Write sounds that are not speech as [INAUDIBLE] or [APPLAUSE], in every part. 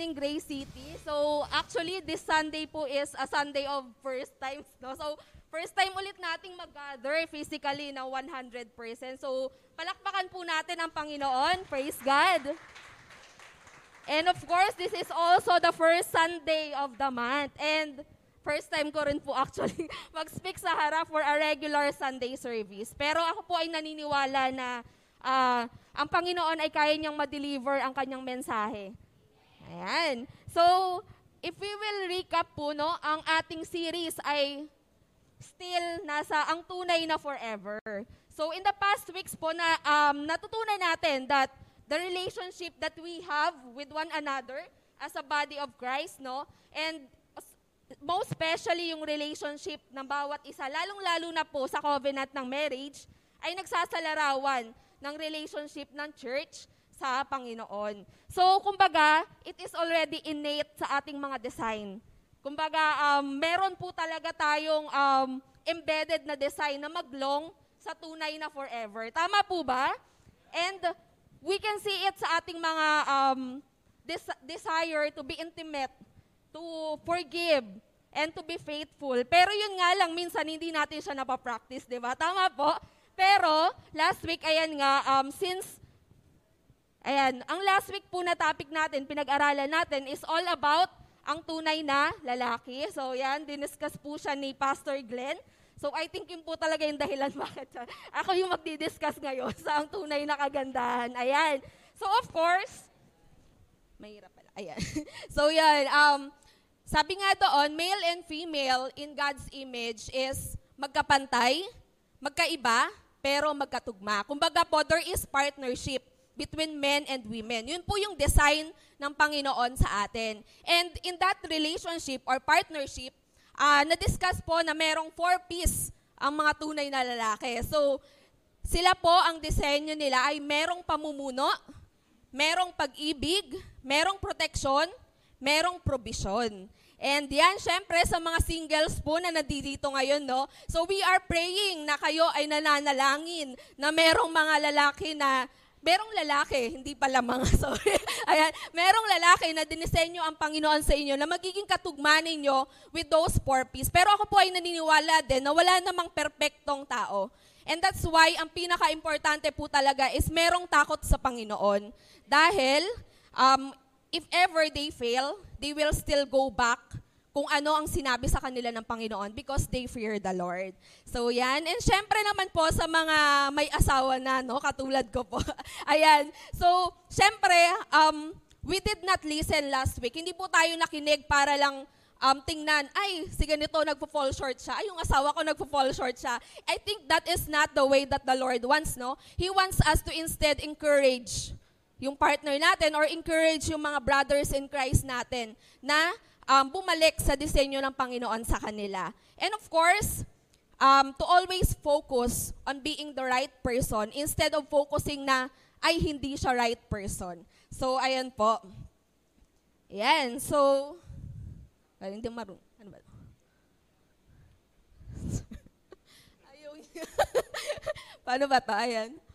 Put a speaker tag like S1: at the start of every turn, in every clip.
S1: morning, Grace City. So, actually, this Sunday po is a Sunday of first times, no? So, first time ulit nating mag-gather physically na 100%. So, palakpakan po natin ang Panginoon. Praise God. And of course, this is also the first Sunday of the month. And first time ko rin po actually [LAUGHS] mag-speak sa harap for a regular Sunday service. Pero ako po ay naniniwala na uh, ang Panginoon ay kaya niyang ma-deliver ang kanyang mensahe. Ayan. So, if we will recap po, no, ang ating series ay still nasa ang tunay na forever. So, in the past weeks po na um, natutunan natin that the relationship that we have with one another as a body of Christ, no? And most especially yung relationship ng bawat isa, lalong-lalo na po sa covenant ng marriage, ay nagsasalarawan ng relationship ng church sa Panginoon. So, kumbaga, it is already innate sa ating mga design. Kumbaga, um, meron po talaga tayong um, embedded na design na maglong sa tunay na forever. Tama po ba? And we can see it sa ating mga um, des- desire to be intimate, to forgive, and to be faithful. Pero yun nga lang, minsan hindi natin siya napapractice, di ba? Tama po? Pero, last week, ayan nga, um, since, ayan, ang last week po na topic natin, pinag-aralan natin, is all about ang tunay na lalaki. So, yan, diniscuss po siya ni Pastor Glenn. So I think yun po talaga yung dahilan [LAUGHS] bakit. Ako yung magdi-discuss ngayon [LAUGHS] sa ang tunay na kagandahan. Ayan. So of course, mahirap pala. Ayan. [LAUGHS] so yan, um, sabi nga doon, male and female in God's image is magkapantay, magkaiba, pero magkatugma. Kumbaga po, there is partnership between men and women. Yun po yung design ng Panginoon sa atin. And in that relationship or partnership, uh, na-discuss po na merong four P's ang mga tunay na lalaki. So, sila po, ang disenyo nila ay merong pamumuno, merong pag-ibig, merong proteksyon, merong provision. And yan, syempre, sa mga singles po na nandito ngayon, no? So we are praying na kayo ay nananalangin na merong mga lalaki na merong lalaki, hindi pala mga, [LAUGHS] sorry. Ayan, merong lalaki na dinisenyo ang Panginoon sa inyo na magiging katugma ninyo with those four P's. Pero ako po ay naniniwala din na wala namang perpektong tao. And that's why ang pinaka-importante po talaga is merong takot sa Panginoon. Dahil um, if ever they fail, they will still go back kung ano ang sinabi sa kanila ng Panginoon because they fear the Lord. So yan. And syempre naman po sa mga may asawa na, no, katulad ko po. [LAUGHS] Ayan. So, syempre, um, we did not listen last week. Hindi po tayo nakinig para lang um, tingnan, ay, si ganito, nagpo-fall short siya. Ay, yung asawa ko nagpo-fall short siya. I think that is not the way that the Lord wants, no? He wants us to instead encourage yung partner natin or encourage yung mga brothers in Christ natin na um, bumalik sa disenyo ng Panginoon sa kanila. And of course, um, to always focus on being the right person instead of focusing na ay hindi siya right person. So, ayan po. Ayan. So, ay, hindi marun. Ano ba? [LAUGHS] Ayaw. [LAUGHS] Paano ba to? Ayan.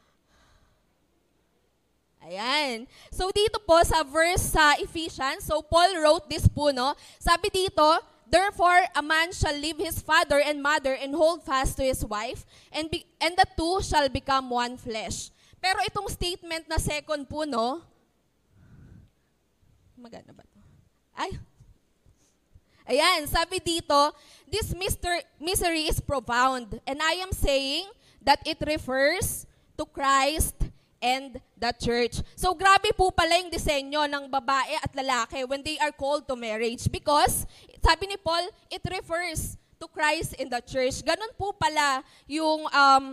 S1: Ayan. So dito po sa verse sa Ephesians, so Paul wrote this po, no? Sabi dito, Therefore, a man shall leave his father and mother and hold fast to his wife, and, be, and the two shall become one flesh. Pero itong statement na second po, no? Maganda ba? Ay. Ayan, sabi dito, this misery is profound, and I am saying that it refers to Christ and the church. So grabe po pala yung disenyo ng babae at lalaki when they are called to marriage because sabi ni Paul, it refers to Christ in the church. Ganun po pala yung um,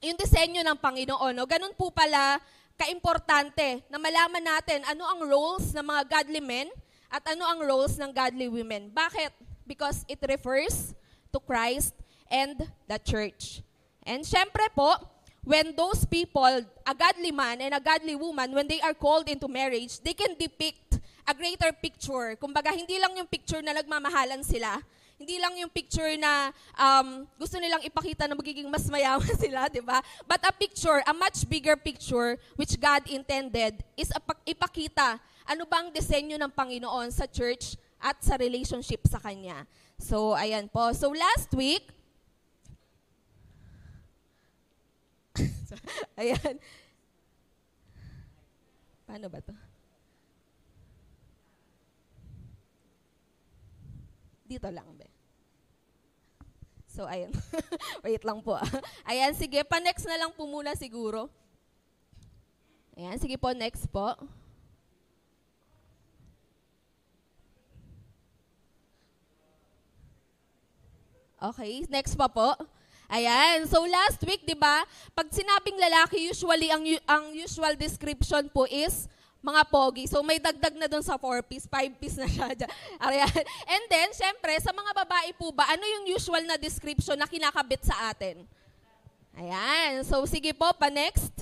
S1: yung disenyo ng Panginoon. No? Ganun po pala kaimportante na malaman natin ano ang roles ng mga godly men at ano ang roles ng godly women. Bakit? Because it refers to Christ and the church. And syempre po, when those people, a godly man and a godly woman, when they are called into marriage, they can depict a greater picture. Kumbaga, hindi lang yung picture na nagmamahalan sila, hindi lang yung picture na um, gusto nilang ipakita na magiging mas mayaman [LAUGHS] sila, di ba? But a picture, a much bigger picture, which God intended, is ipakita ano bang disenyo ng Panginoon sa church at sa relationship sa Kanya. So, ayan po. So, last week, [LAUGHS] ayan. Paano ba to? Dito lang, be. So, ayan. [LAUGHS] Wait lang po. ah. Ayan, sige. Pa-next na lang po muna siguro. Ayan, sige po. Next po. Okay, next pa po. Ayan, so last week, di ba, pag sinabing lalaki, usually ang, ang usual description po is mga pogi. So may dagdag na dun sa 4-piece, 5-piece na siya. dyan. [LAUGHS] Ayan. And then, syempre, sa mga babae po ba, ano yung usual na description na kinakabit sa atin? Ayan, so sige po, pa-next.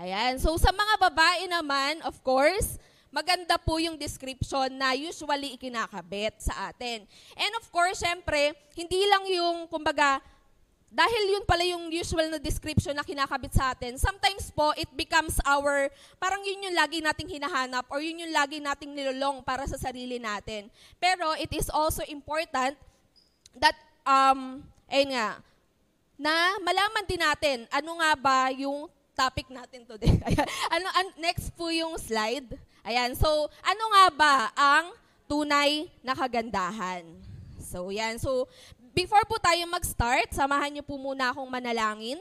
S1: Ayan, so sa mga babae naman, of course, maganda po yung description na usually ikinakabit sa atin. And of course, syempre, hindi lang yung, kumbaga, dahil yun pala yung usual na description na kinakabit sa atin, sometimes po, it becomes our, parang yun yung lagi nating hinahanap or yun yung lagi nating nilolong para sa sarili natin. Pero it is also important that, um, ayun nga, na malaman din natin ano nga ba yung topic natin today. [LAUGHS] Ano, an- next po yung slide. Ayan. So, ano nga ba ang tunay na kagandahan? So, yan. So, before po tayo mag-start, samahan niyo po muna akong manalangin.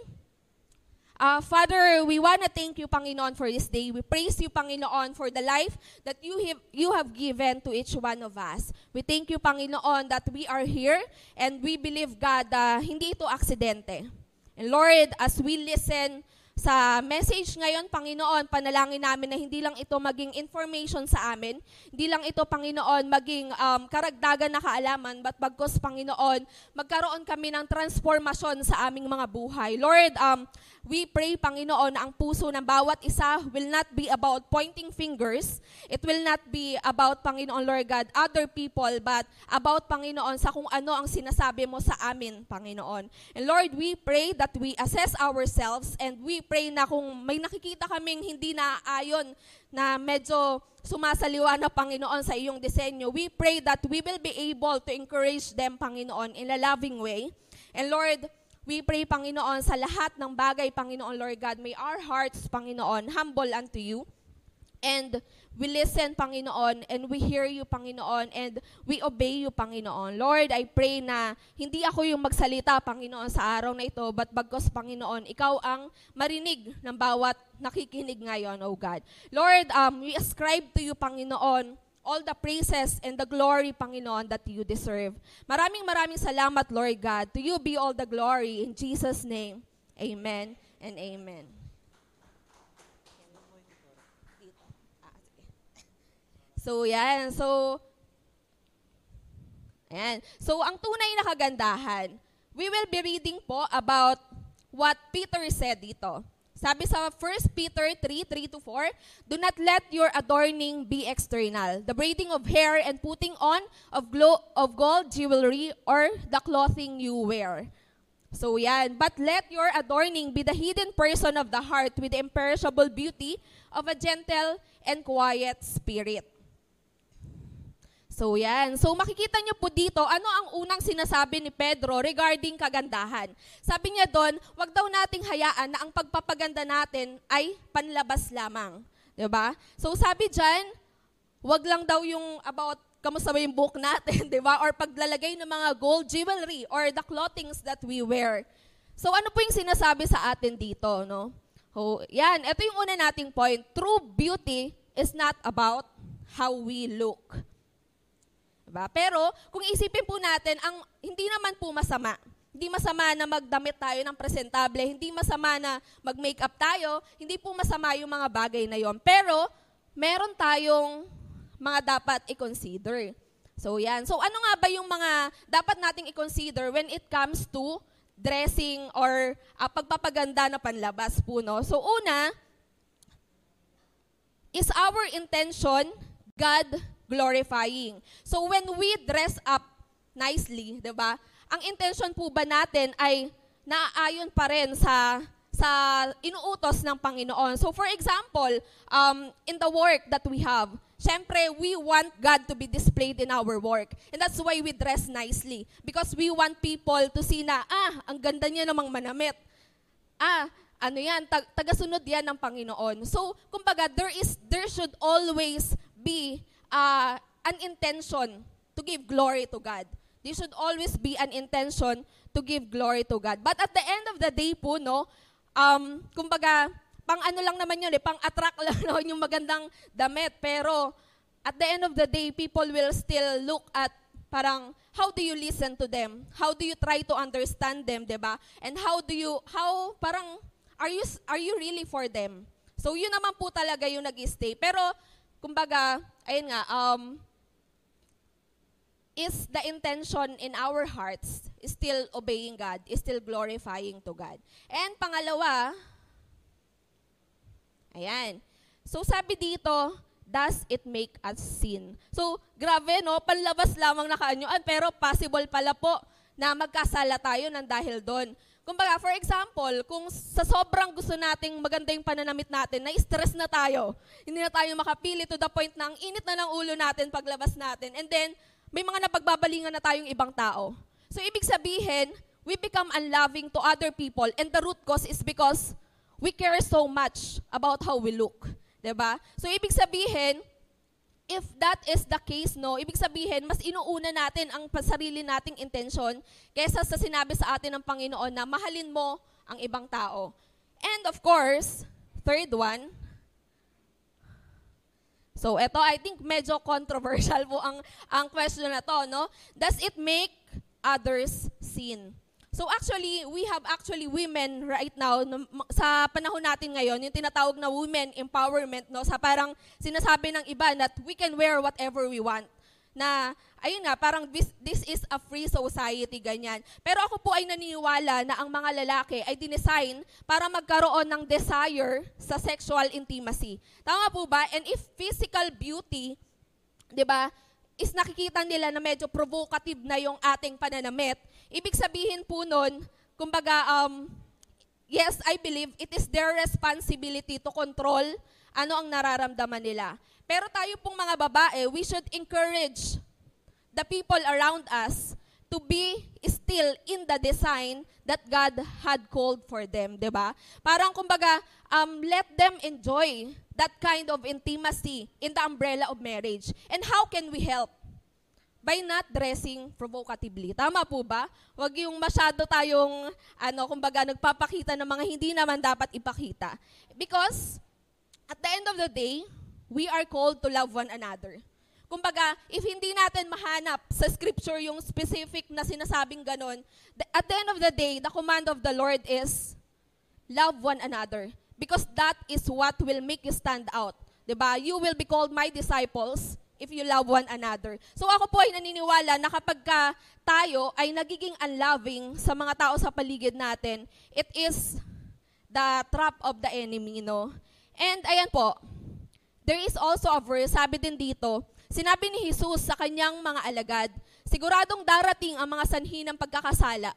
S1: Uh, Father, we want to thank you, Panginoon, for this day. We praise you, Panginoon, for the life that you have, you have given to each one of us. We thank you, Panginoon, that we are here and we believe, God, uh, hindi ito aksidente. And Lord, as we listen sa message ngayon, Panginoon, panalangin namin na hindi lang ito maging information sa amin, hindi lang ito, Panginoon, maging um, karagdagan na kaalaman, but bagkos, Panginoon, magkaroon kami ng transformasyon sa aming mga buhay. Lord, um, we pray, Panginoon, na ang puso ng bawat isa will not be about pointing fingers. It will not be about, Panginoon, Lord God, other people, but about, Panginoon, sa kung ano ang sinasabi mo sa amin, Panginoon. And Lord, we pray that we assess ourselves and we pray na kung may nakikita kaming hindi na ayon na medyo sumasaliwa na Panginoon sa iyong disenyo, we pray that we will be able to encourage them, Panginoon, in a loving way. And Lord, we pray, Panginoon, sa lahat ng bagay, Panginoon, Lord God, may our hearts, Panginoon, humble unto you. And we listen, Panginoon, and we hear you, Panginoon, and we obey you, Panginoon. Lord, I pray na hindi ako yung magsalita, Panginoon, sa araw na ito, but bagkos, Panginoon, ikaw ang marinig ng bawat nakikinig ngayon, oh God. Lord, um, we ascribe to you, Panginoon, all the praises and the glory, Panginoon, that you deserve. Maraming maraming salamat, Lord God. To you be all the glory. In Jesus' name, amen and amen. Ah, So, yan. So, ayan. So, ang tunay na kagandahan, we will be reading po about what Peter said dito. Sabi sa 1 Peter 3, 3 to 4, Do not let your adorning be external, the braiding of hair and putting on of, glo- of gold jewelry or the clothing you wear. So yan. But let your adorning be the hidden person of the heart with the imperishable beauty of a gentle and quiet spirit. So yan. So makikita nyo po dito, ano ang unang sinasabi ni Pedro regarding kagandahan. Sabi niya doon, wag daw nating hayaan na ang pagpapaganda natin ay panlabas lamang. ba? So sabi diyan, wag lang daw yung about kamusta ba yung book natin, [LAUGHS] 'di ba? Or paglalagay ng mga gold jewelry or the clothings that we wear. So ano po yung sinasabi sa atin dito, no? Oh, yan, ito yung una nating point. True beauty is not about how we look. Diba? Pero kung isipin po natin, ang hindi naman po masama. Hindi masama na magdamit tayo ng presentable, hindi masama na mag-makeup tayo, hindi po masama yung mga bagay na yon. Pero meron tayong mga dapat i-consider. So yan. So ano nga ba yung mga dapat nating i-consider when it comes to dressing or uh, pagpapaganda na panlabas po, no? So una, is our intention God glorifying. So when we dress up nicely, 'di ba? Ang intention po ba natin ay naaayon pa rin sa sa inuutos ng Panginoon. So for example, um, in the work that we have, syempre we want God to be displayed in our work. And that's why we dress nicely. Because we want people to see na, ah, ang ganda niya namang manamit. Ah, ano yan, tag- tagasunod yan ng Panginoon. So, kumbaga, there is, there should always be uh, an intention to give glory to God. There should always be an intention to give glory to God. But at the end of the day po, no, um, kumbaga, pang ano lang naman yun eh, pang attract [LAUGHS] lang naman yung magandang damit. Pero, at the end of the day, people will still look at parang, how do you listen to them? How do you try to understand them, 'di ba? And how do you, how, parang, are you, are you really for them? So, yun naman po talaga yung nag-stay. Pero, kumbaga, ayun nga, um, is the intention in our hearts still obeying God, is still glorifying to God. And pangalawa, ayan. So sabi dito, does it make us sin? So, grabe no, panlabas lamang na kaanyuan, pero possible pala po na magkasala tayo ng dahil doon. Kumbaga, for example, kung sa sobrang gusto nating maganda yung pananamit natin, na-stress na tayo, hindi na tayo makapili to the point na ang init na ng ulo natin paglabas natin, and then, may mga napagbabalingan na tayong ibang tao. So, ibig sabihin, we become unloving to other people, and the root cause is because we care so much about how we look. ba? So, ibig sabihin, if that is the case, no, ibig sabihin, mas inuuna natin ang sarili nating intention kaysa sa sinabi sa atin ng Panginoon na mahalin mo ang ibang tao. And of course, third one, so eto I think medyo controversial po ang, ang question na to, no? Does it make others sin? So actually, we have actually women right now, sa panahon natin ngayon, yung tinatawag na women empowerment, no, sa parang sinasabi ng iba that we can wear whatever we want. Na, ayun nga, parang this, this is a free society, ganyan. Pero ako po ay naniniwala na ang mga lalaki ay dinesign para magkaroon ng desire sa sexual intimacy. Tama po ba? And if physical beauty, di ba, is nakikita nila na medyo provocative na yung ating pananamit, ibig sabihin po nun, kumbaga, um, yes, I believe it is their responsibility to control ano ang nararamdaman nila. Pero tayo pong mga babae, we should encourage the people around us to be still in the design that God had called for them, 'di ba? Parang kumbaga, um, let them enjoy that kind of intimacy in the umbrella of marriage. And how can we help? By not dressing provocatively. Tama po ba? Huwag yung masyado tayong, ano, kumbaga, nagpapakita ng mga hindi naman dapat ipakita. Because, at the end of the day, we are called to love one another. Kumbaga, if hindi natin mahanap sa scripture yung specific na sinasabing ganon, at the end of the day, the command of the Lord is, love one another. Because that is what will make you stand out. 'Di ba? You will be called my disciples if you love one another. So ako po ay naniniwala na kapag ka tayo ay nagiging unloving sa mga tao sa paligid natin, it is the trap of the enemy, no? And ayan po, there is also a verse, sabi din dito, sinabi ni Jesus sa kanyang mga alagad, siguradong darating ang mga sanhi ng pagkakasala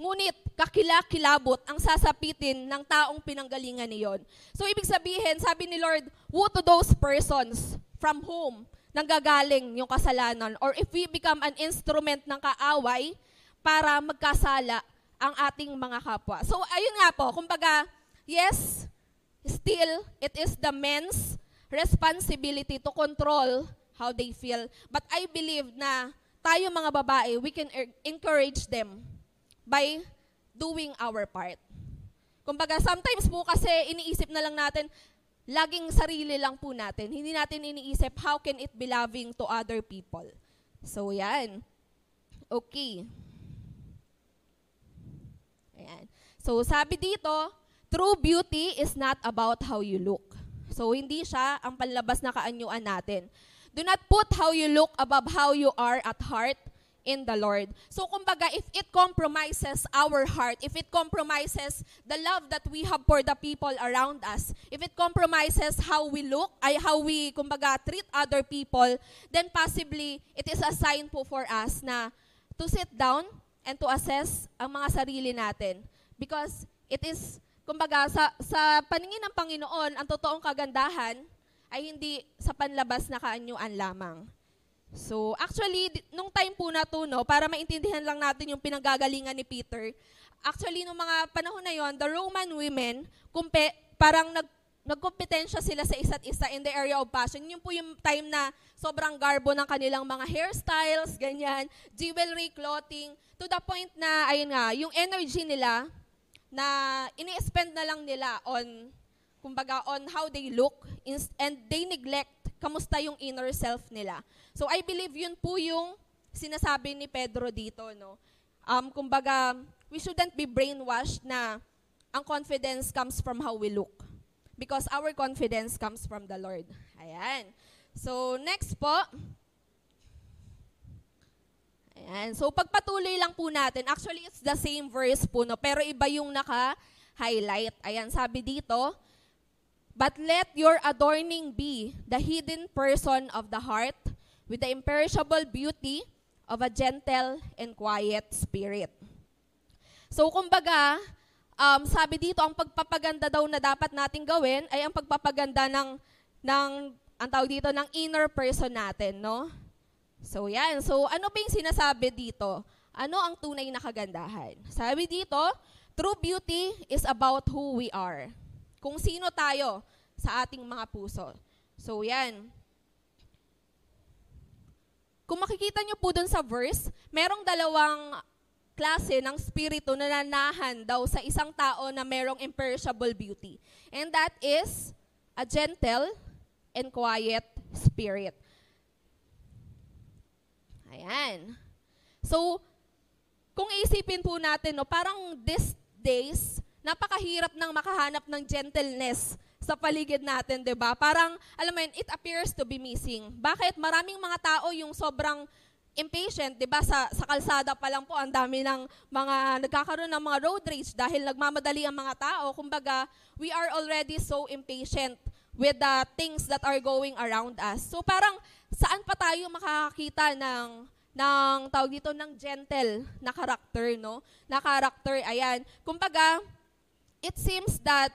S1: Ngunit kakilakilabot ang sasapitin ng taong pinanggalingan niyon. So ibig sabihin, sabi ni Lord, woe to those persons from whom nanggagaling yung kasalanan or if we become an instrument ng kaaway para magkasala ang ating mga kapwa. So ayun nga po, kumbaga, yes, still it is the men's responsibility to control how they feel. But I believe na tayo mga babae, we can encourage them by doing our part. Kumbaga, sometimes po kasi iniisip na lang natin, laging sarili lang po natin. Hindi natin iniisip, how can it be loving to other people? So, yan. Okay. Ayan. So, sabi dito, true beauty is not about how you look. So, hindi siya ang panlabas na kaanyuan natin. Do not put how you look above how you are at heart, in the Lord. So kumbaga, if it compromises our heart, if it compromises the love that we have for the people around us, if it compromises how we look, ay how we kumbaga treat other people, then possibly it is a sign po for us na to sit down and to assess ang mga sarili natin. Because it is kumbaga, sa, sa paningin ng Panginoon, ang totoong kagandahan ay hindi sa panlabas na kaanyuan lamang. So, actually, nung time po na to, no, para maintindihan lang natin yung pinanggagalingan ni Peter, actually, nung mga panahon na yon, the Roman women, kumpe, parang nag, nagkompetensya sila sa isa't isa in the area of fashion. Yun po yung time na sobrang garbo ng kanilang mga hairstyles, ganyan, jewelry, clothing, to the point na, ayun nga, yung energy nila, na ini-spend na lang nila on, kumbaga, on how they look, and they neglect kamusta yung inner self nila. So I believe yun po yung sinasabi ni Pedro dito, no? Um, kumbaga, we shouldn't be brainwashed na ang confidence comes from how we look. Because our confidence comes from the Lord. Ayan. So, next po. Ayan. So, pagpatuloy lang po natin. Actually, it's the same verse po, no? Pero iba yung naka-highlight. Ayan, sabi dito, But let your adorning be the hidden person of the heart with the imperishable beauty of a gentle and quiet spirit. So, kumbaga, um, sabi dito, ang pagpapaganda daw na dapat nating gawin ay ang pagpapaganda ng, ng ang tawag dito, ng inner person natin, no? So, yan. So, ano ba yung sinasabi dito? Ano ang tunay na kagandahan? Sabi dito, true beauty is about who we are. Kung sino tayo sa ating mga puso. So, yan. Kung makikita nyo po dun sa verse, merong dalawang klase ng spirito na nanahan daw sa isang tao na merong imperishable beauty. And that is a gentle and quiet spirit. Ayan. So, kung isipin po natin, no, parang these days, napakahirap nang makahanap ng gentleness sa paligid natin, 'di ba? Parang alam mo yun, it appears to be missing. Bakit? Maraming mga tao yung sobrang impatient, 'di ba? Sa sa kalsada pa lang po ang dami ng mga nagkakaroon ng mga road rage dahil nagmamadali ang mga tao. Kumbaga, we are already so impatient with the things that are going around us. So parang saan pa tayo makakakita ng ng tawag dito ng gentle na character, no? Na character, ayan. Kumbaga, it seems that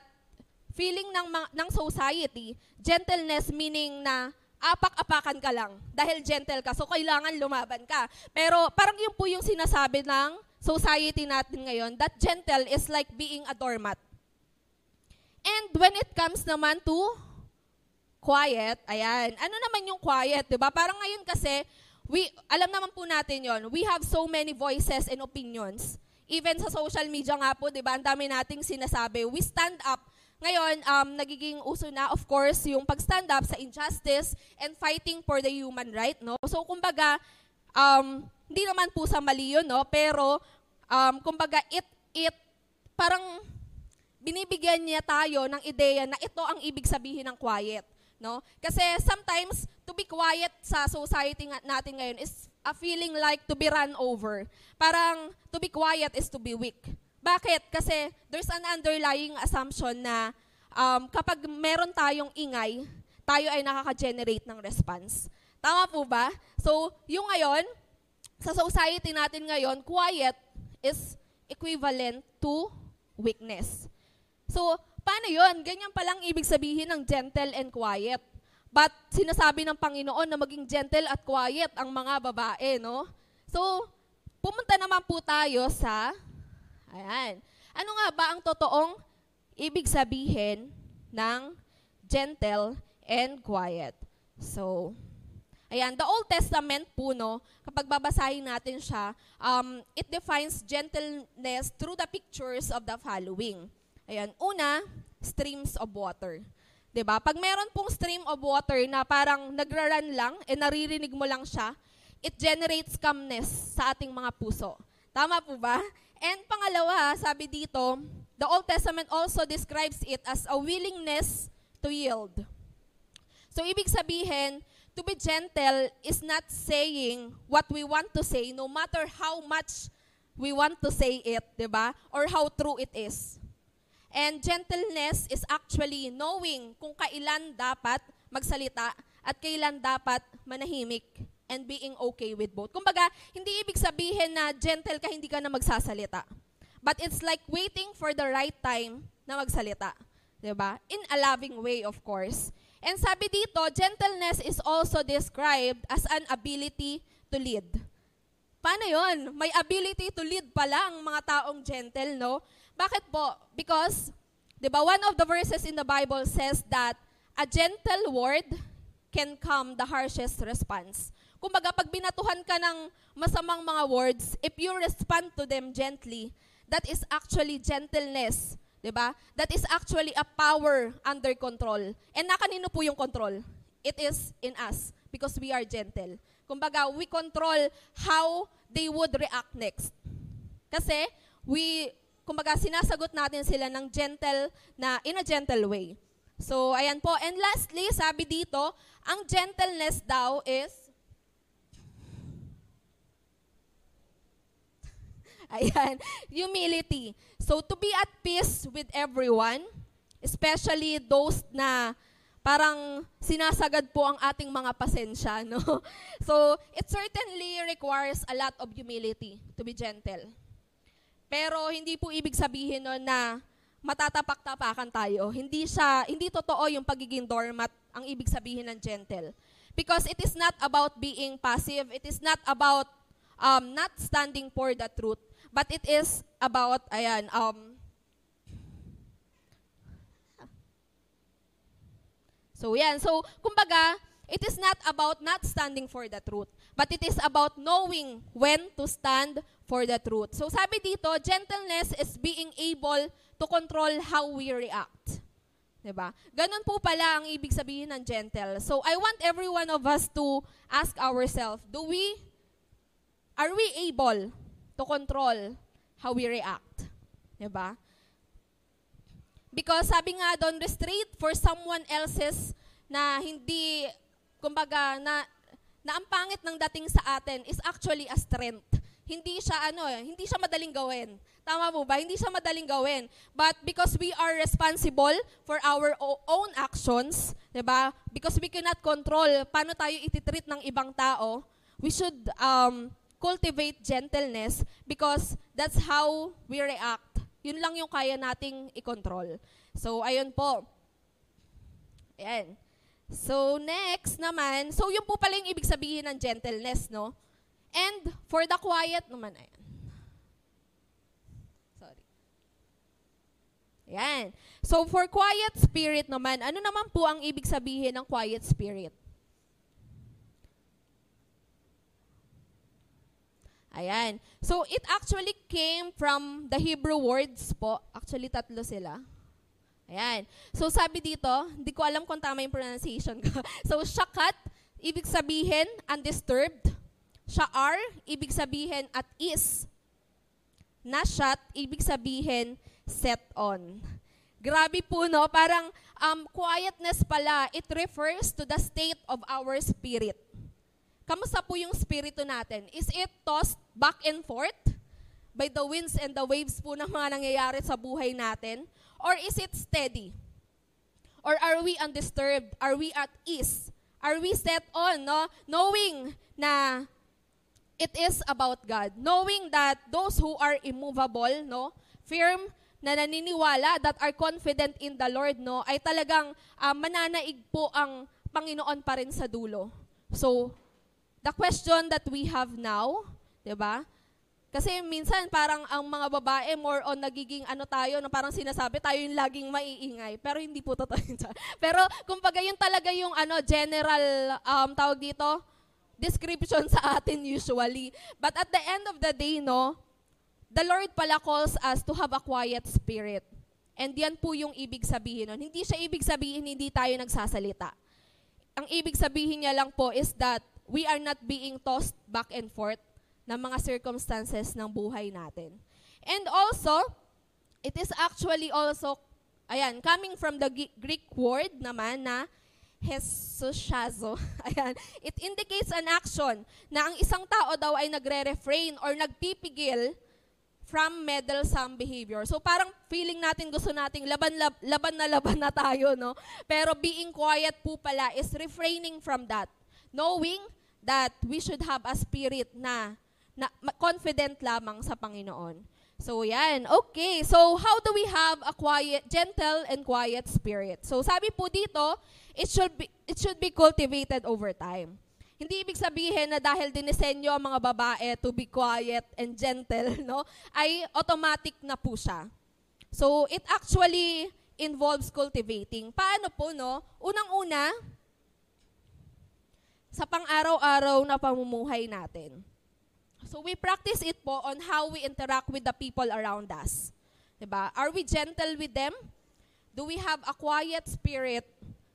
S1: feeling ng ng society, gentleness meaning na apak-apakan ka lang dahil gentle ka. So kailangan lumaban ka. Pero parang yun po yung sinasabi ng society natin ngayon that gentle is like being a doormat. And when it comes naman to quiet, ayan. Ano naman yung quiet, 'di ba? Parang ngayon kasi we alam naman po natin 'yon. We have so many voices and opinions. Even sa social media nga po, 'di ba? Ang dami nating sinasabi. We stand up ngayon, um, nagiging uso na, of course, yung pag-stand up sa injustice and fighting for the human right, no? So, kumbaga, um, hindi naman po sa mali yun, no? Pero, um, kumbaga, it, it, parang, binibigyan niya tayo ng ideya na ito ang ibig sabihin ng quiet, no? Kasi sometimes, to be quiet sa society natin ngayon is a feeling like to be run over. Parang, to be quiet is to be weak. Bakit? Kasi there's an underlying assumption na um, kapag meron tayong ingay, tayo ay nakaka-generate ng response. Tama po ba? So, yung ngayon, sa society natin ngayon, quiet is equivalent to weakness. So, paano yon? Ganyan palang ibig sabihin ng gentle and quiet. But sinasabi ng Panginoon na maging gentle at quiet ang mga babae, no? So, pumunta naman po tayo sa Ayan. Ano nga ba ang totoong ibig sabihin ng gentle and quiet? So, ayan, the Old Testament po, no, kapag babasahin natin siya, um, it defines gentleness through the pictures of the following. Ayan, una, streams of water. Ba? Pag meron pong stream of water na parang nagra-run lang, e naririnig mo lang siya, it generates calmness sa ating mga puso. Tama po ba? And pangalawa, sabi dito, the Old Testament also describes it as a willingness to yield. So ibig sabihin, to be gentle is not saying what we want to say no matter how much we want to say it, 'di ba? Or how true it is. And gentleness is actually knowing kung kailan dapat magsalita at kailan dapat manahimik and being okay with both. Kumbaga, hindi ibig sabihin na gentle ka, hindi ka na magsasalita. but it's like waiting for the right time na magsalita. ba? In a loving way, of course. And sabi dito, gentleness is also described as an ability to lead. Paano yon? May ability to lead pala ang mga taong gentle, no? Bakit po? Because, di ba, one of the verses in the Bible says that a gentle word can calm the harshest response. Kumbaga, pag binatuhan ka ng masamang mga words, if you respond to them gently, that is actually gentleness. 'di ba? That is actually a power under control. And nakanino po yung control? It is in us because we are gentle. Kumbaga, we control how they would react next. Kasi we kumbaga sinasagot natin sila ng gentle na in a gentle way. So, ayan po. And lastly, sabi dito, ang gentleness daw is [LAUGHS] Ayan, humility. So to be at peace with everyone, especially those na parang sinasagad po ang ating mga pasensya, [LAUGHS] no? So, it certainly requires a lot of humility to be gentle. Pero hindi po ibig sabihin no na matatapak-tapakan tayo. Hindi siya, hindi totoo yung pagiging doormat ang ibig sabihin ng gentle. Because it is not about being passive. It is not about um, not standing for the truth. But it is about, ayan, um, so yan. So, kumbaga, it is not about not standing for the truth, but it is about knowing when to stand for the truth. So sabi dito, gentleness is being able to control how we react. 'Di ba? Ganun po pala ang ibig sabihin ng gentle. So I want every one of us to ask ourselves, do we are we able to control how we react. Diba? Because sabi nga doon, restraint for someone else's na hindi, kumbaga, na, na ang pangit ng dating sa atin is actually a strength. Hindi siya ano, hindi siya madaling gawin. Tama mo ba? Hindi siya madaling gawin. But because we are responsible for our own actions, 'di ba? Because we cannot control paano tayo ititreat ng ibang tao, we should um, cultivate gentleness because that's how we react. Yun lang yung kaya nating i-control. So, ayun po. Ayan. So, next naman, so yun po pala yung ibig sabihin ng gentleness, no? And for the quiet naman, ayan. Sorry. Ayan. So, for quiet spirit naman, ano naman po ang ibig sabihin ng quiet spirit? Ayan. So, it actually came from the Hebrew words po. Actually, tatlo sila. Ayan. So, sabi dito, hindi ko alam kung tama yung pronunciation ko. [LAUGHS] so, shakat, ibig sabihin, undisturbed. Sha'ar, ibig sabihin, at is. Nashat, ibig sabihin, set on. Grabe po, no? Parang um, quietness pala, it refers to the state of our spirit. Kamusta po yung spirito natin? Is it tossed back and forth by the winds and the waves po ng mga nangyayari sa buhay natin? Or is it steady? Or are we undisturbed? Are we at ease? Are we set on, no? Knowing na it is about God. Knowing that those who are immovable, no? Firm na naniniwala that are confident in the Lord, no? Ay talagang uh, mananaig po ang Panginoon pa rin sa dulo. So, the question that we have now, 'di ba? Kasi minsan parang ang mga babae more on nagiging ano tayo, na parang sinasabi tayo yung laging maiingay. Pero hindi po totoo yun. [LAUGHS] Pero kumbaga yun talaga yung ano general um, tawag dito, description sa atin usually. But at the end of the day, no, the Lord pala calls us to have a quiet spirit. And yan po yung ibig sabihin nun. Hindi siya ibig sabihin hindi tayo nagsasalita. Ang ibig sabihin niya lang po is that we are not being tossed back and forth ng mga circumstances ng buhay natin. And also, it is actually also, ayan, coming from the Greek word naman na Jesushazo. [LAUGHS] Ayan. It indicates an action na ang isang tao daw ay nagre-refrain or nagpipigil from meddlesome behavior. So parang feeling natin gusto nating laban, lab, laban na laban na tayo, no? Pero being quiet po pala is refraining from that knowing that we should have a spirit na, na confident lamang sa Panginoon. So yan. Okay. So how do we have a quiet, gentle and quiet spirit? So sabi po dito, it should be it should be cultivated over time. Hindi ibig sabihin na dahil dinisenyo ang mga babae to be quiet and gentle, [LAUGHS] no, ay automatic na po siya. So it actually involves cultivating. Paano po, no? Unang-una, sa pang-araw-araw na pamumuhay natin. So we practice it po on how we interact with the people around us. 'Di ba? Are we gentle with them? Do we have a quiet spirit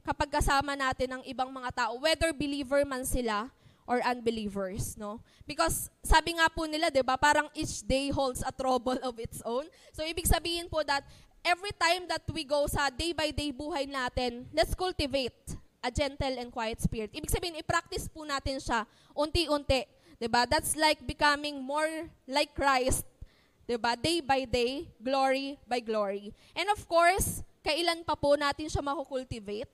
S1: kapag kasama natin ang ibang mga tao, whether believer man sila or unbelievers, no? Because sabi nga po nila, 'di ba, parang each day holds a trouble of its own. So ibig sabihin po that every time that we go sa day by day buhay natin, let's cultivate a gentle and quiet spirit. Ibig sabihin, i-practice po natin siya unti-unti 'Di ba? That's like becoming more like Christ. 'Di ba? Day by day, glory by glory. And of course, kailan pa po natin siya makukultivate?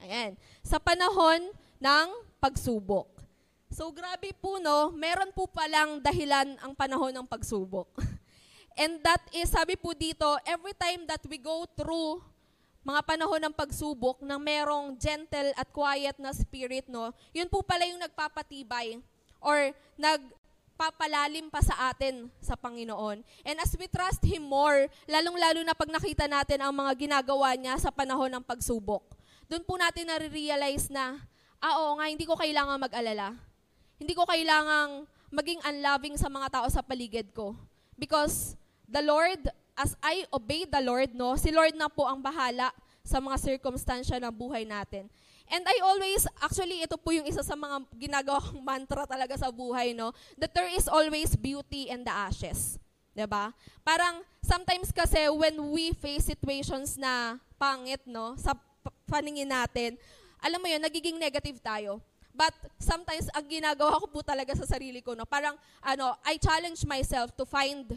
S1: Ayan. Sa panahon ng pagsubok. So grabe po no, meron po palang dahilan ang panahon ng pagsubok. [LAUGHS] And that is, sabi po dito, every time that we go through mga panahon ng pagsubok na merong gentle at quiet na spirit, no, yun po pala yung nagpapatibay or nagpapalalim pa sa atin sa Panginoon. And as we trust Him more, lalong-lalo na pag nakita natin ang mga ginagawa niya sa panahon ng pagsubok, doon po natin nare-realize na, ah, oo nga, hindi ko kailangan mag-alala. Hindi ko kailangang maging unloving sa mga tao sa paligid ko. Because the Lord as I obey the Lord, no, si Lord na po ang bahala sa mga circumstansya ng buhay natin. And I always, actually, ito po yung isa sa mga ginagawa kong [LAUGHS] mantra talaga sa buhay, no, that there is always beauty in the ashes. ba? Parang sometimes kasi when we face situations na pangit, no, sa paningin natin, alam mo 'yun, nagiging negative tayo. But sometimes ang ginagawa ko po talaga sa sarili ko, no, parang ano, I challenge myself to find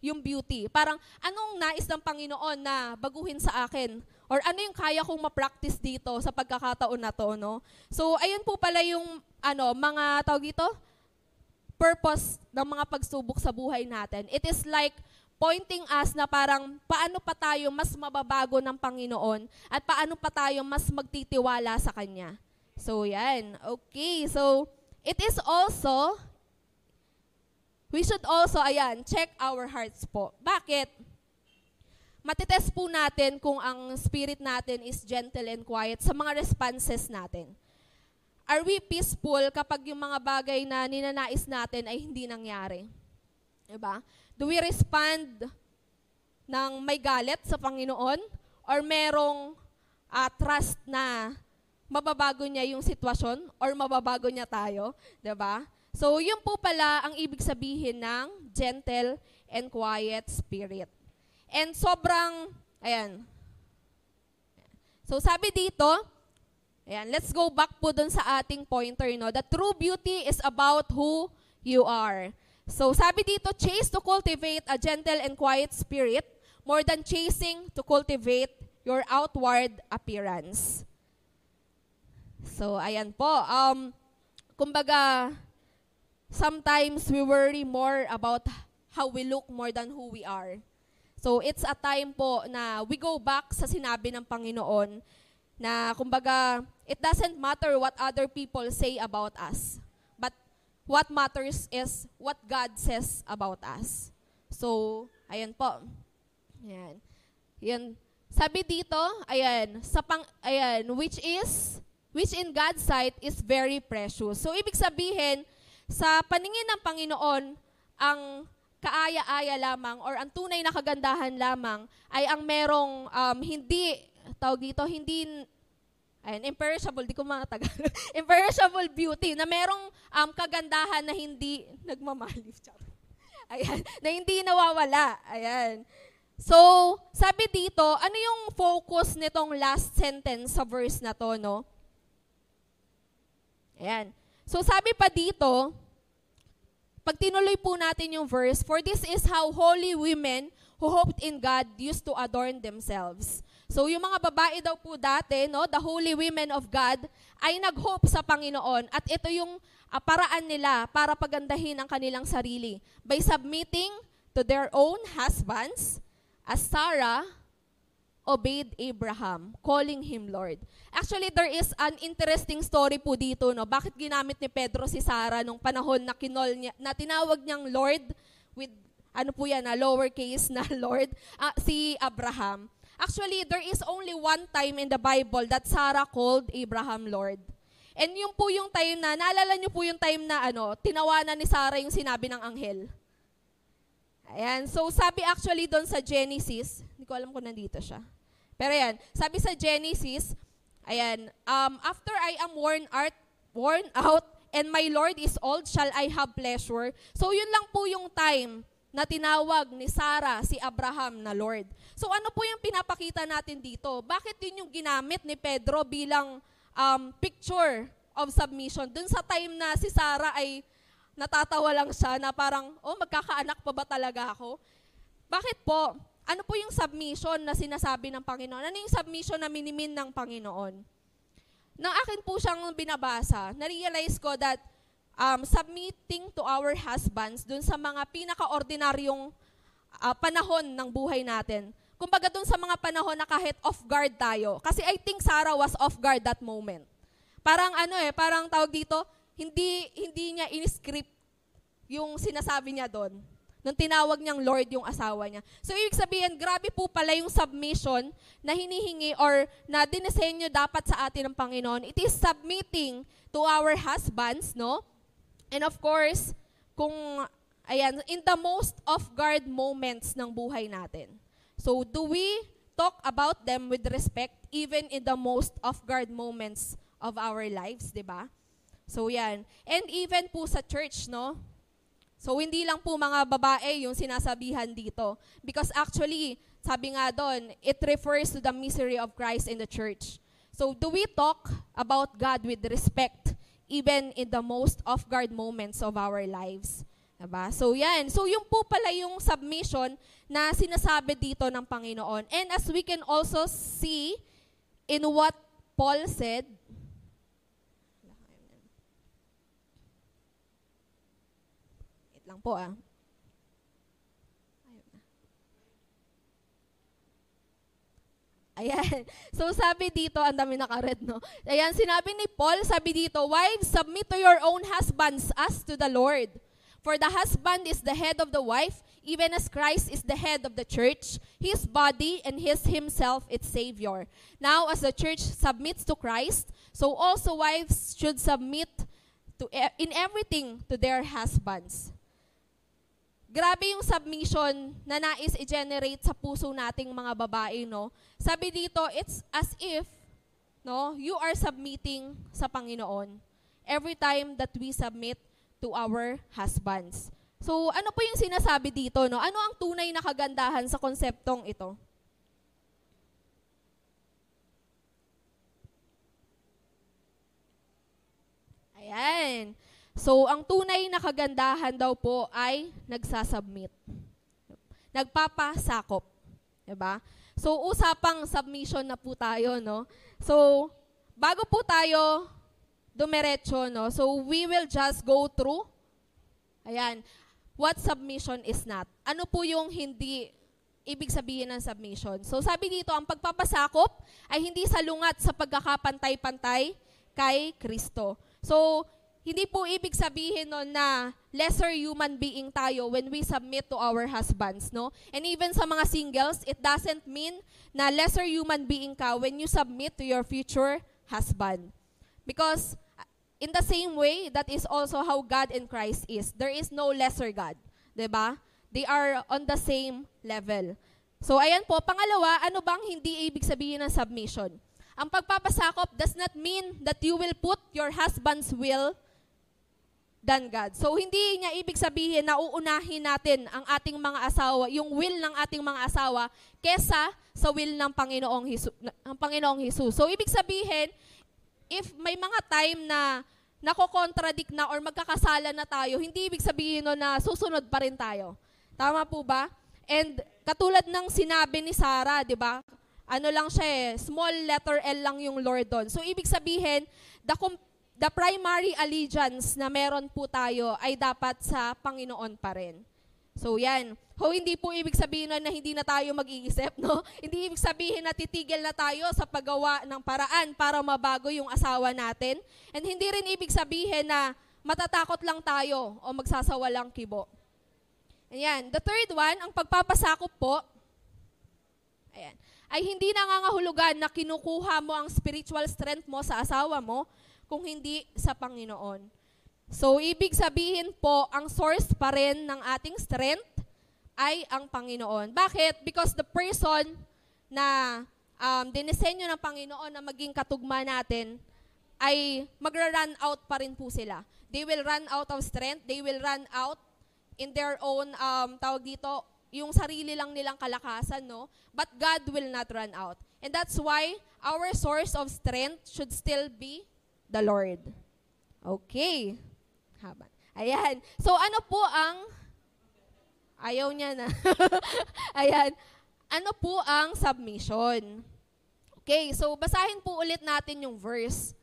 S1: yung beauty. Parang anong nais ng Panginoon na baguhin sa akin? Or ano yung kaya kong ma-practice dito sa pagkakataon na to, no? So, ayun po pala yung ano, mga tawag dito, purpose ng mga pagsubok sa buhay natin. It is like pointing us na parang paano pa tayo mas mababago ng Panginoon at paano pa tayo mas magtitiwala sa Kanya. So, yan. Okay. So, it is also we should also, ayan, check our hearts po. Bakit? Matitest po natin kung ang spirit natin is gentle and quiet sa mga responses natin. Are we peaceful kapag yung mga bagay na ninanais natin ay hindi nangyari? Diba? Do we respond ng may galit sa Panginoon? Or merong uh, trust na mababago niya yung sitwasyon or mababago niya tayo? Diba? So, yun po pala ang ibig sabihin ng gentle and quiet spirit. And sobrang, ayan. So, sabi dito, ayan, let's go back po dun sa ating pointer, no? The true beauty is about who you are. So, sabi dito, chase to cultivate a gentle and quiet spirit more than chasing to cultivate your outward appearance. So, ayan po. Um, kumbaga, sometimes we worry more about how we look more than who we are. So it's a time po na we go back sa sinabi ng Panginoon na kumbaga it doesn't matter what other people say about us. But what matters is what God says about us. So, ayan po. Ayan. Yan. Sabi dito, ayan, sa pang, ayan, which is, which in God's sight is very precious. So, ibig sabihin, sa paningin ng Panginoon, ang kaaya-aya lamang or ang tunay na kagandahan lamang ay ang merong um, hindi, tawag dito, hindi, ayun, imperishable, di ko matagal, [LAUGHS] imperishable beauty, na merong um, kagandahan na hindi nagmamalif. [LAUGHS] Ayan, na hindi nawawala. Ayan. So, sabi dito, ano yung focus nitong last sentence sa verse na to, no? Ayan. So sabi pa dito, pag tinuloy po natin yung verse, For this is how holy women who hoped in God used to adorn themselves. So yung mga babae daw po dati, no, the holy women of God, ay nag-hope sa Panginoon. At ito yung uh, paraan nila para pagandahin ang kanilang sarili by submitting to their own husbands as Sarah obeyed Abraham, calling him Lord. Actually, there is an interesting story po dito, no? Bakit ginamit ni Pedro si Sarah nung panahon na kinol niya, na tinawag niyang Lord with, ano po yan, na lowercase na [LAUGHS] Lord, uh, si Abraham. Actually, there is only one time in the Bible that Sarah called Abraham Lord. And yung po yung time na, naalala niyo po yung time na ano, tinawanan ni Sarah yung sinabi ng anghel. Ayan, so sabi actually doon sa Genesis, hindi ko alam kung nandito siya. Pero ayan, sabi sa Genesis, ayan, um, after I am worn out, worn [LAUGHS] out, and my Lord is old, shall I have pleasure? So yun lang po yung time na tinawag ni Sarah si Abraham na Lord. So ano po yung pinapakita natin dito? Bakit yun yung ginamit ni Pedro bilang um, picture of submission? Dun sa time na si Sarah ay natatawa lang siya na parang, oh, magkakaanak pa ba talaga ako? Bakit po? Ano po yung submission na sinasabi ng Panginoon? Ano yung submission na minimin ng Panginoon? Nang akin po siyang binabasa, na-realize ko that um, submitting to our husbands dun sa mga pinaka-ordinaryong uh, panahon ng buhay natin. Kumbaga dun sa mga panahon na kahit off guard tayo. Kasi I think Sarah was off guard that moment. Parang ano eh, parang tawag dito, hindi hindi niya in-script yung sinasabi niya doon. Nung tinawag niyang Lord yung asawa niya. So, ibig sabihin, grabe po pala yung submission na hinihingi or na dinesenyo dapat sa atin ng Panginoon. It is submitting to our husbands, no? And of course, kung, ayan, in the most off-guard moments ng buhay natin. So, do we talk about them with respect even in the most off-guard moments of our lives, di ba? So, yan. And even po sa church, no? So, hindi lang po mga babae yung sinasabihan dito. Because actually, sabi nga doon, it refers to the misery of Christ in the church. So, do we talk about God with respect even in the most off-guard moments of our lives. Diba? So yan. So yung po pala yung submission na sinasabi dito ng Panginoon. And as we can also see in what Paul said, Wait lang po ah. Ayan. [LAUGHS] So sabi dito, ang dami naka-red, no? Ayan, sinabi ni Paul, sabi dito, Wives, submit to your own husbands as to the Lord. For the husband is the head of the wife, even as Christ is the head of the church, his body, and his himself its Savior. Now, as the church submits to Christ, so also wives should submit to e- in everything to their husbands grabe yung submission na nais i-generate sa puso nating mga babae, no? Sabi dito, it's as if, no, you are submitting sa Panginoon every time that we submit to our husbands. So, ano po yung sinasabi dito, no? Ano ang tunay na kagandahan sa konseptong ito? Ayan. So, ang tunay na kagandahan daw po ay nagsasubmit. Nagpapasakop. Diba? So, usapang submission na po tayo, no? So, bago po tayo dumiretso, no? So, we will just go through, ayan, what submission is not. Ano po yung hindi ibig sabihin ng submission? So, sabi dito, ang pagpapasakop ay hindi salungat sa pagkakapantay-pantay kay Kristo. So, hindi po ibig sabihin no na lesser human being tayo when we submit to our husbands, no? And even sa mga singles, it doesn't mean na lesser human being ka when you submit to your future husband. Because uh, in the same way, that is also how God in Christ is. There is no lesser God. 'di ba? They are on the same level. So ayan po, pangalawa, ano bang hindi ibig sabihin ng submission? Ang pagpapasakop does not mean that you will put your husband's will than God. So hindi niya ibig sabihin na uunahin natin ang ating mga asawa, yung will ng ating mga asawa kesa sa will ng Panginoong Hesus, ng Panginoong Hesus. So ibig sabihin, if may mga time na nako-contradict na or magkakasala na tayo, hindi ibig sabihin no na susunod pa rin tayo. Tama po ba? And katulad ng sinabi ni Sarah, 'di ba? ano lang siya eh, small letter L lang yung Lord doon. So, ibig sabihin, the, com- the primary allegiance na meron po tayo ay dapat sa Panginoon pa rin. So, yan. Ho, hindi po ibig sabihin na, hindi na tayo mag-iisip, no? [LAUGHS] Hindi ibig sabihin na titigil na tayo sa paggawa ng paraan para mabago yung asawa natin. And hindi rin ibig sabihin na matatakot lang tayo o magsasawalang kibo. Ayan. The third one, ang pagpapasakop po, ayan, ay hindi nangangahulugan na kinukuha mo ang spiritual strength mo sa asawa mo kung hindi sa Panginoon. So, ibig sabihin po, ang source pa rin ng ating strength ay ang Panginoon. Bakit? Because the person na um, dinisenyo ng Panginoon na maging katugma natin ay magra-run out pa rin po sila. They will run out of strength. They will run out in their own, um, tawag dito, yung sarili lang nilang kalakasan, no? But God will not run out. And that's why our source of strength should still be the Lord. Okay. Haba. Ayan. So ano po ang ayaw niya na. [LAUGHS] Ayan. Ano po ang submission? Okay, so basahin po ulit natin yung verse.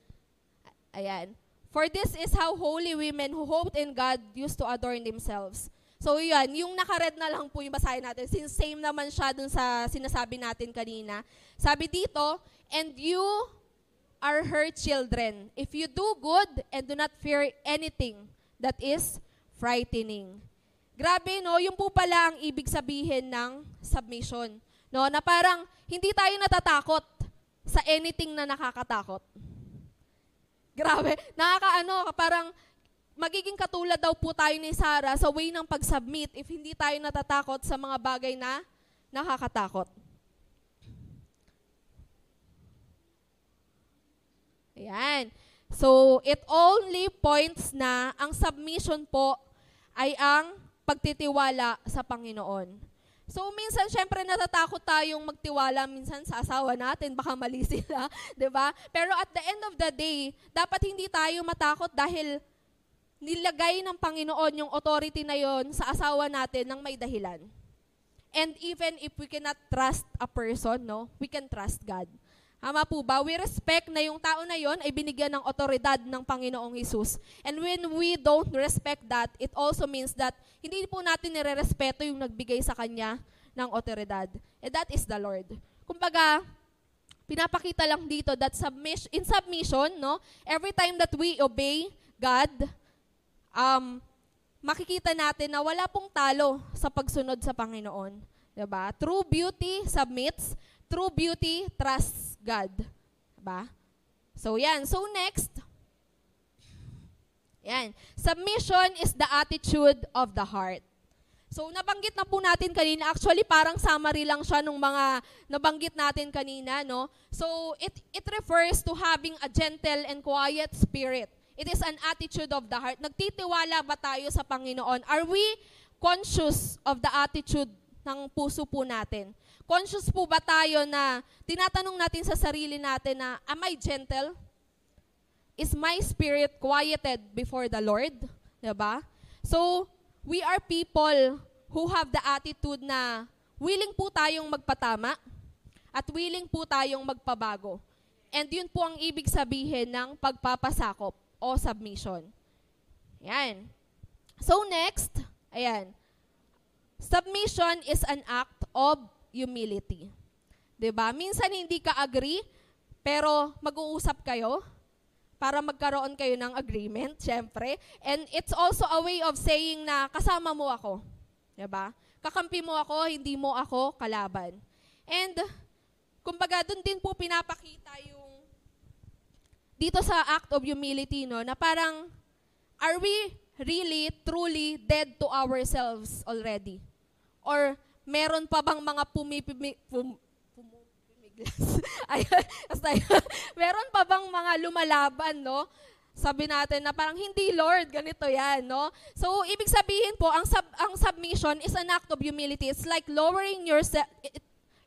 S1: Ayan. For this is how holy women who hoped in God used to adorn themselves. So yan, yung nakared na lang po yung basahin natin. Since same naman siya dun sa sinasabi natin kanina. Sabi dito, and you are her children. If you do good and do not fear anything that is frightening. Grabe, no? Yung po pala ang ibig sabihin ng submission. No? Na parang hindi tayo natatakot sa anything na nakakatakot. Grabe. Nakakaano, parang magiging katulad daw po tayo ni Sarah sa way ng pag-submit if hindi tayo natatakot sa mga bagay na nakakatakot. Ayan. So, it only points na ang submission po ay ang pagtitiwala sa Panginoon. So, minsan, syempre, natatakot tayong magtiwala minsan sa asawa natin, baka mali [LAUGHS] sila, di ba? Pero at the end of the day, dapat hindi tayo matakot dahil nilagay ng Panginoon yung authority na yon sa asawa natin ng may dahilan. And even if we cannot trust a person, no, we can trust God. Tama po ba? We respect na yung tao na yon ay binigyan ng otoridad ng Panginoong Hesus. And when we don't respect that, it also means that hindi po natin nire-respeto yung nagbigay sa Kanya ng otoridad. And that is the Lord. Kumbaga, pinapakita lang dito that submission, in submission, no, every time that we obey God, um, makikita natin na wala pong talo sa pagsunod sa Panginoon. Diba? True beauty submits, true beauty trusts God. Diba? So, yan. So, next. Yan. Submission is the attitude of the heart. So, nabanggit na po natin kanina. Actually, parang summary lang siya nung mga nabanggit natin kanina, no? So, it, it refers to having a gentle and quiet spirit. It is an attitude of the heart. Nagtitiwala ba tayo sa Panginoon? Are we conscious of the attitude ng puso po natin? Conscious po ba tayo na tinatanong natin sa sarili natin na, am I gentle? Is my spirit quieted before the Lord? Diba? So, we are people who have the attitude na willing po tayong magpatama at willing po tayong magpabago. And yun po ang ibig sabihin ng pagpapasakop o submission. Yan. So next, ayan. Submission is an act of humility. 'Di ba? Minsan hindi ka agree, pero mag-uusap kayo para magkaroon kayo ng agreement, [LAUGHS] syempre. And it's also a way of saying na kasama mo ako. 'Di ba? Kakampi mo ako, hindi mo ako kalaban. And kumbaga doon din po pinapakita yung dito sa act of humility no na parang are we really truly dead to ourselves already? Or meron pa bang mga pumipimi, pum, pumipimiglas? [LAUGHS] Ayun, meron pa bang mga lumalaban, no? Sabi natin na parang hindi Lord, ganito yan, no? So, ibig sabihin po, ang, sub, ang submission is an act of humility. It's like lowering yourself,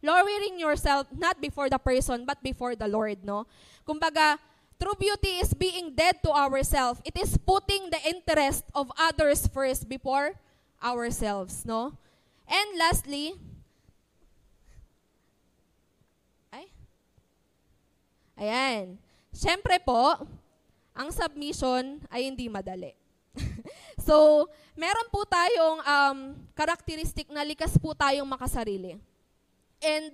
S1: lowering yourself not before the person, but before the Lord, no? Kumbaga, true beauty is being dead to ourselves. It is putting the interest of others first before ourselves, no? And lastly, ay, Ayan. Siyempre po, ang submission ay hindi madali. [LAUGHS] so, meron po tayong um, karakteristik na likas po tayong makasarili. And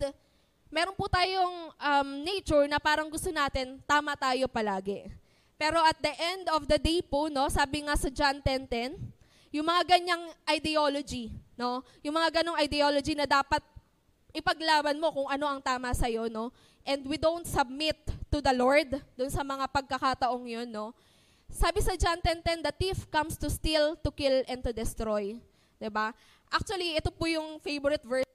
S1: meron po tayong um, nature na parang gusto natin, tama tayo palagi. Pero at the end of the day po, no, sabi nga sa John 10.10, yung mga ganyang ideology, no, yung mga ganong ideology na dapat ipaglaban mo kung ano ang tama sa'yo, no, and we don't submit to the Lord dun sa mga pagkakataong yun, no, sabi sa John 10.10, the thief comes to steal, to kill, and to destroy. 'Di ba? Actually, ito po yung favorite verse.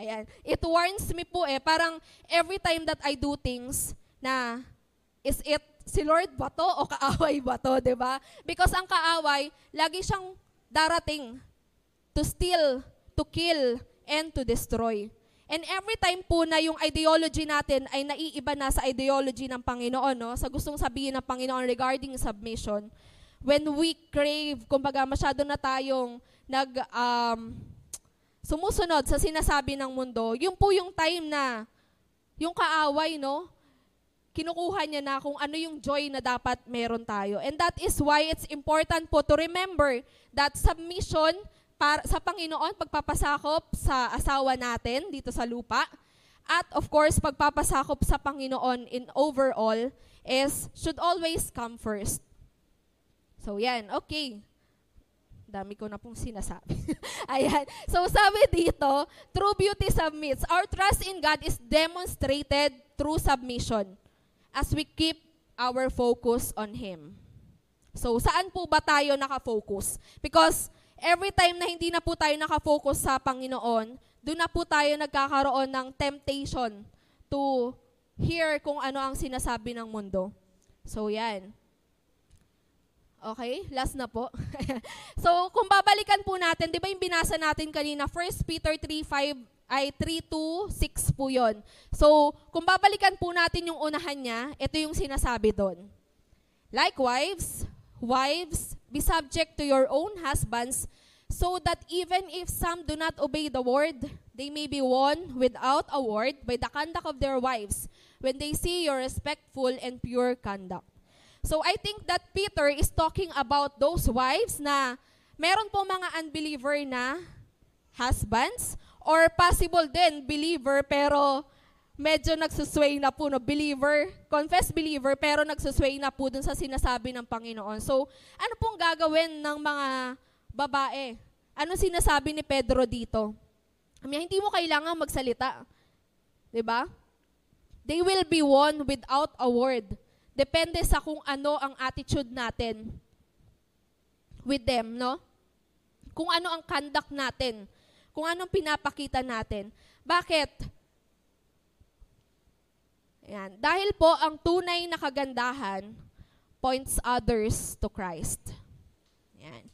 S1: Ayan. It warns me po eh, parang every time that I do things na, is it si Lord ba to o kaaway ba to, 'di ba? Because ang kaaway, lagi siyang darating to steal, to kill, and to destroy. And every time po na yung ideology natin ay naiiba na sa ideology ng Panginoon, no? sa gustong sabihin ng Panginoon regarding submission, when we crave, kumbaga masyado na tayong nag, um, sumusunod sa sinasabi ng mundo, yung po yung time na yung kaaway, no? Kinukuha niya na kung ano yung joy na dapat meron tayo. And that is why it's important po to remember that submission para, sa Panginoon, pagpapasakop sa asawa natin dito sa lupa. At of course, pagpapasakop sa Panginoon in overall is should always come first. So yan, okay. Dami ko na pong sinasabi. [LAUGHS] Ayan. So sabi dito, true beauty submits. Our trust in God is demonstrated through submission as we keep our focus on Him. So saan po ba tayo nakafocus? Because every time na hindi na po tayo nakafocus sa Panginoon, doon na po tayo nagkakaroon ng temptation to hear kung ano ang sinasabi ng mundo. So, yan. Okay, last na po. [LAUGHS] so, kung babalikan po natin, di ba yung binasa natin kanina, 1 Peter 3.5 ay 3.2.6 po yon. So, kung babalikan po natin yung unahan niya, ito yung sinasabi doon. Likewise, wives, Be subject to your own husbands, so that even if some do not obey the word, they may be won without a word by the conduct of their wives, when they see your respectful and pure conduct. So I think that Peter is talking about those wives na meron po mga unbeliever na husbands or possible din believer pero medyo nagsusway na po, no? believer, confess believer, pero nagsusway na po dun sa sinasabi ng Panginoon. So, ano pong gagawin ng mga babae? Ano sinasabi ni Pedro dito? I hindi mo kailangan magsalita. ba? Diba? They will be won without a word. Depende sa kung ano ang attitude natin with them, no? Kung ano ang conduct natin. Kung anong pinapakita natin. Bakit? Ayan. Dahil po ang tunay na kagandahan points others to Christ. Ayan.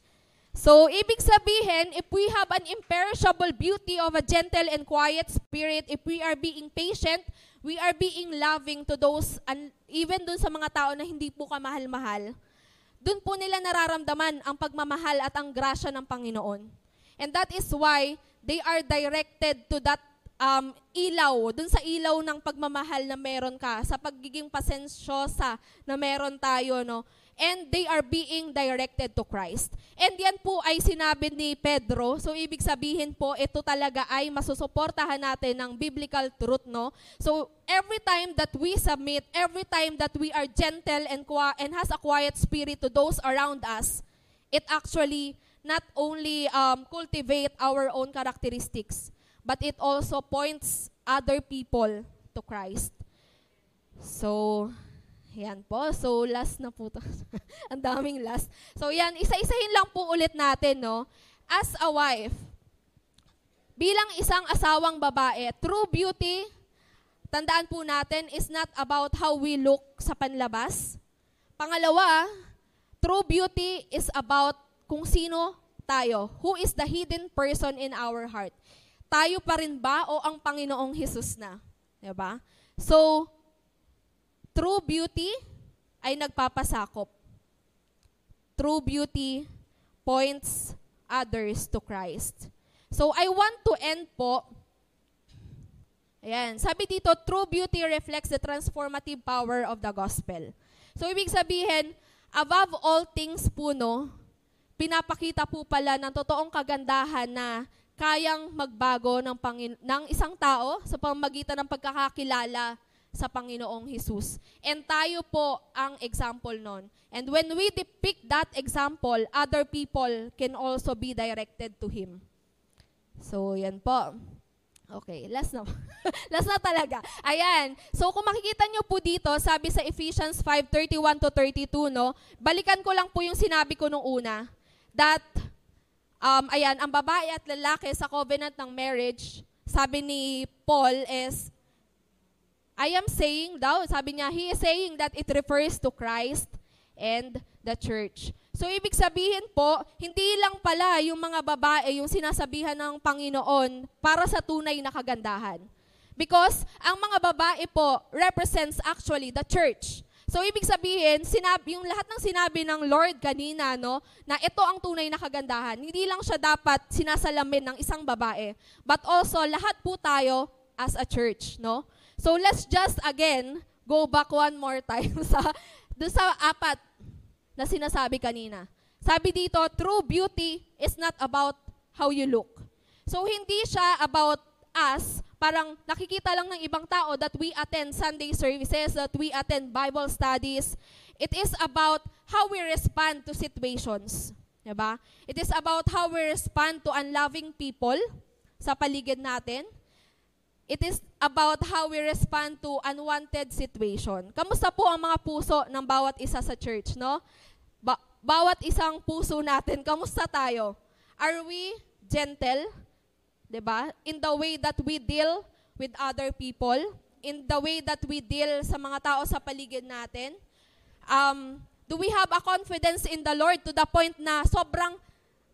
S1: So, ibig sabihin, if we have an imperishable beauty of a gentle and quiet spirit, if we are being patient, we are being loving to those, and even dun sa mga tao na hindi po kamahal-mahal, dun po nila nararamdaman ang pagmamahal at ang grasya ng Panginoon. And that is why they are directed to that um, ilaw, dun sa ilaw ng pagmamahal na meron ka, sa pagiging pasensyosa na meron tayo, no? And they are being directed to Christ. And yan po ay sinabi ni Pedro. So, ibig sabihin po, ito talaga ay masusuportahan natin ng biblical truth, no? So, every time that we submit, every time that we are gentle and, and has a quiet spirit to those around us, it actually not only um, cultivate our own characteristics, but it also points other people to Christ. So, yan po. So, last na po to. [LAUGHS] Ang daming last. So, yan. Isa-isahin lang po ulit natin, no? As a wife, bilang isang asawang babae, true beauty, tandaan po natin, is not about how we look sa panlabas. Pangalawa, true beauty is about kung sino tayo. Who is the hidden person in our heart tayo pa rin ba o ang Panginoong Hesus na? Diba? So, true beauty ay nagpapasakop. True beauty points others to Christ. So, I want to end po, Ayan. Sabi dito, true beauty reflects the transformative power of the gospel. So, ibig sabihin, above all things po, no, pinapakita po pala ng totoong kagandahan na kayang magbago ng, Pangin- ng isang tao sa pamamagitan ng pagkakakilala sa Panginoong Jesus. And tayo po ang example nun. And when we depict that example, other people can also be directed to Him. So, yan po. Okay, last na. [LAUGHS] last na talaga. Ayan. So kung makikita nyo po dito, sabi sa Ephesians 5:31 to 32, no? Balikan ko lang po yung sinabi ko nung una that um ayan, ang babae at lalaki sa covenant ng marriage, sabi ni Paul is I am saying daw, sabi niya, he is saying that it refers to Christ and the church. So, ibig sabihin po, hindi lang pala yung mga babae yung sinasabihan ng Panginoon para sa tunay na kagandahan. Because ang mga babae po represents actually the church. So, ibig sabihin, sinabi, yung lahat ng sinabi ng Lord kanina, no, na ito ang tunay na kagandahan, hindi lang siya dapat sinasalamin ng isang babae, but also lahat po tayo as a church, no? So, let's just again go back one more time [LAUGHS] sa do sa apat na sinasabi kanina. Sabi dito, true beauty is not about how you look. So hindi siya about us, parang nakikita lang ng ibang tao that we attend Sunday services, that we attend Bible studies. It is about how we respond to situations. Diba? It is about how we respond to unloving people sa paligid natin. It is about how we respond to unwanted situation. Kamusta po ang mga puso ng bawat isa sa church, no? Ba- bawat isang puso natin, kamusta tayo? Are we gentle? 'Di ba? In the way that we deal with other people, in the way that we deal sa mga tao sa paligid natin. Um, do we have a confidence in the Lord to the point na sobrang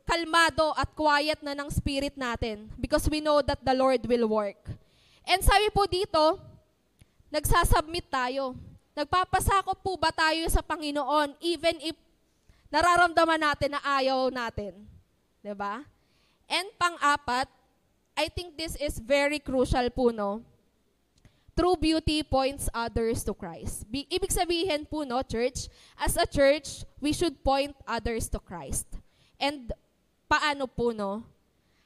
S1: kalmado at quiet na ng spirit natin because we know that the Lord will work. And sabi po dito, nagsasubmit tayo. Nagpapasakop po ba tayo sa Panginoon even if nararamdaman natin na ayaw natin? ba? And pang-apat, I think this is very crucial po, no? True beauty points others to Christ. Bi- ibig sabihin po, no, church, as a church, we should point others to Christ. And paano po, no?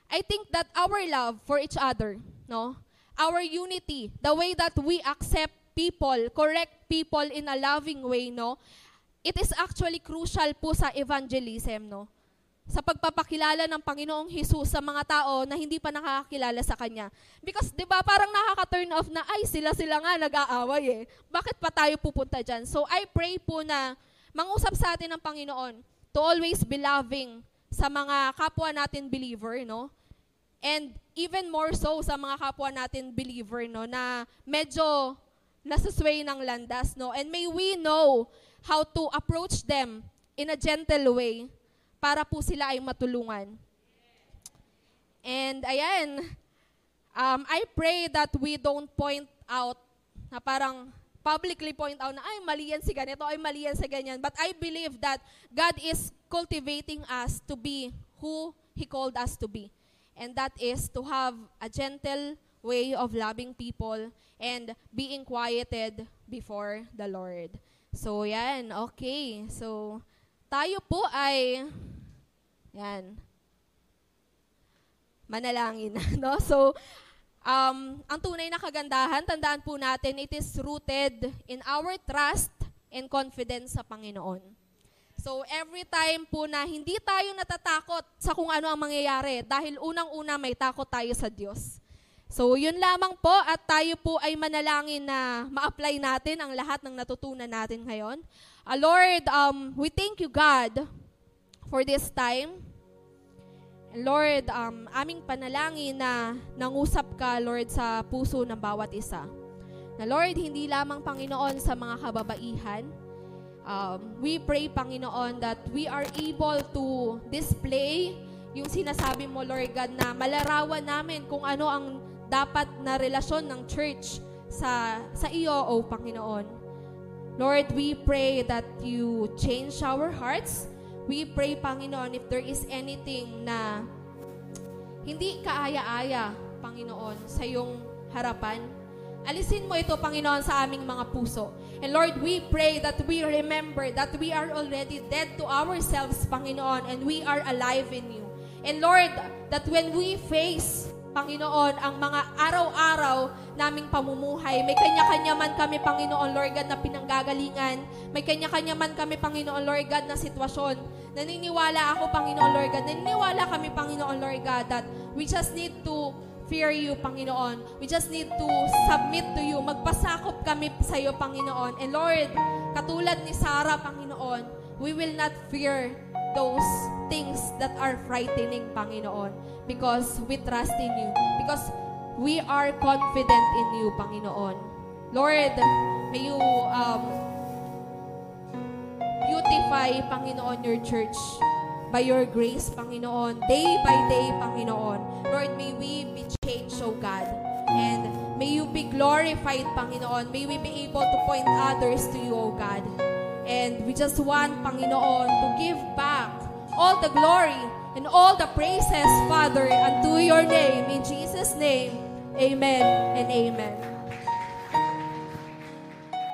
S1: I think that our love for each other, no? Our unity, the way that we accept people, correct people in a loving way, no? It is actually crucial po sa evangelism, no? Sa pagpapakilala ng Panginoong Hesus sa mga tao na hindi pa nakakakilala sa Kanya. Because, di ba, parang nakaka-turn off na, ay, sila-sila nga nag-aaway eh. Bakit pa tayo pupunta dyan? So, I pray po na mangusap sa atin ng Panginoon to always be loving sa mga kapwa natin believer, no? And even more so sa mga kapwa natin believer, no, na medyo nasusway ng landas, no? And may we know how to approach them in a gentle way para po sila ay matulungan. And ayan, um, I pray that we don't point out na parang publicly point out na, ay, mali yan si ganito, ay, mali yan si ganyan. But I believe that God is cultivating us to be who He called us to be. And that is to have a gentle way of loving people and being quieted before the Lord. So, yan. Okay. So, tayo po ay, yan, manalangin. [LAUGHS] No? So, um, ang tunay na kagandahan, tandaan po natin, it is rooted in our trust and confidence sa Panginoon. So, every time po na hindi tayo natatakot sa kung ano ang mangyayari dahil unang-una may takot tayo sa Diyos. So, yun lamang po at tayo po ay manalangin na ma-apply natin ang lahat ng natutunan natin ngayon. Uh, Lord, um, we thank you, God, for this time. And Lord, um, aming panalangin na nangusap ka, Lord, sa puso ng bawat isa. Na Lord, hindi lamang Panginoon sa mga kababaihan. Um, we pray, Panginoon, that we are able to display yung sinasabi mo, Lord God, na malarawan namin kung ano ang dapat na relasyon ng church sa, sa iyo, O Panginoon. Lord, we pray that you change our hearts. We pray, Panginoon, if there is anything na hindi kaaya-aya, Panginoon, sa iyong harapan,
S2: Alisin mo ito, Panginoon, sa aming mga puso. And Lord, we pray that we remember that we are already dead to ourselves, Panginoon, and we are alive in you. And Lord, that when we face Panginoon, ang mga araw-araw naming pamumuhay. May kanya-kanya man kami, Panginoon, Lord God, na pinanggagalingan. May kanya-kanya man kami, Panginoon, Lord God, na sitwasyon. Naniniwala ako, Panginoon, Lord God. Naniniwala kami, Panginoon, Lord God, that we just need to fear you, Panginoon. We just need to submit to you. Magpasakop kami sa iyo, Panginoon. And Lord, katulad ni Sarah, Panginoon, we will not fear those things that are frightening, Panginoon. Because we trust in you. Because we are confident in you, Panginoon. Lord, may you um, beautify, Panginoon, your church by your grace, Panginoon, day by day, Panginoon. Lord, may we be changed, oh God. And may you be glorified, Panginoon. May we be able to point others to you, oh God. And we just want, Panginoon, to give back all the glory and all the praises, Father, unto your name. In Jesus' name, amen and amen.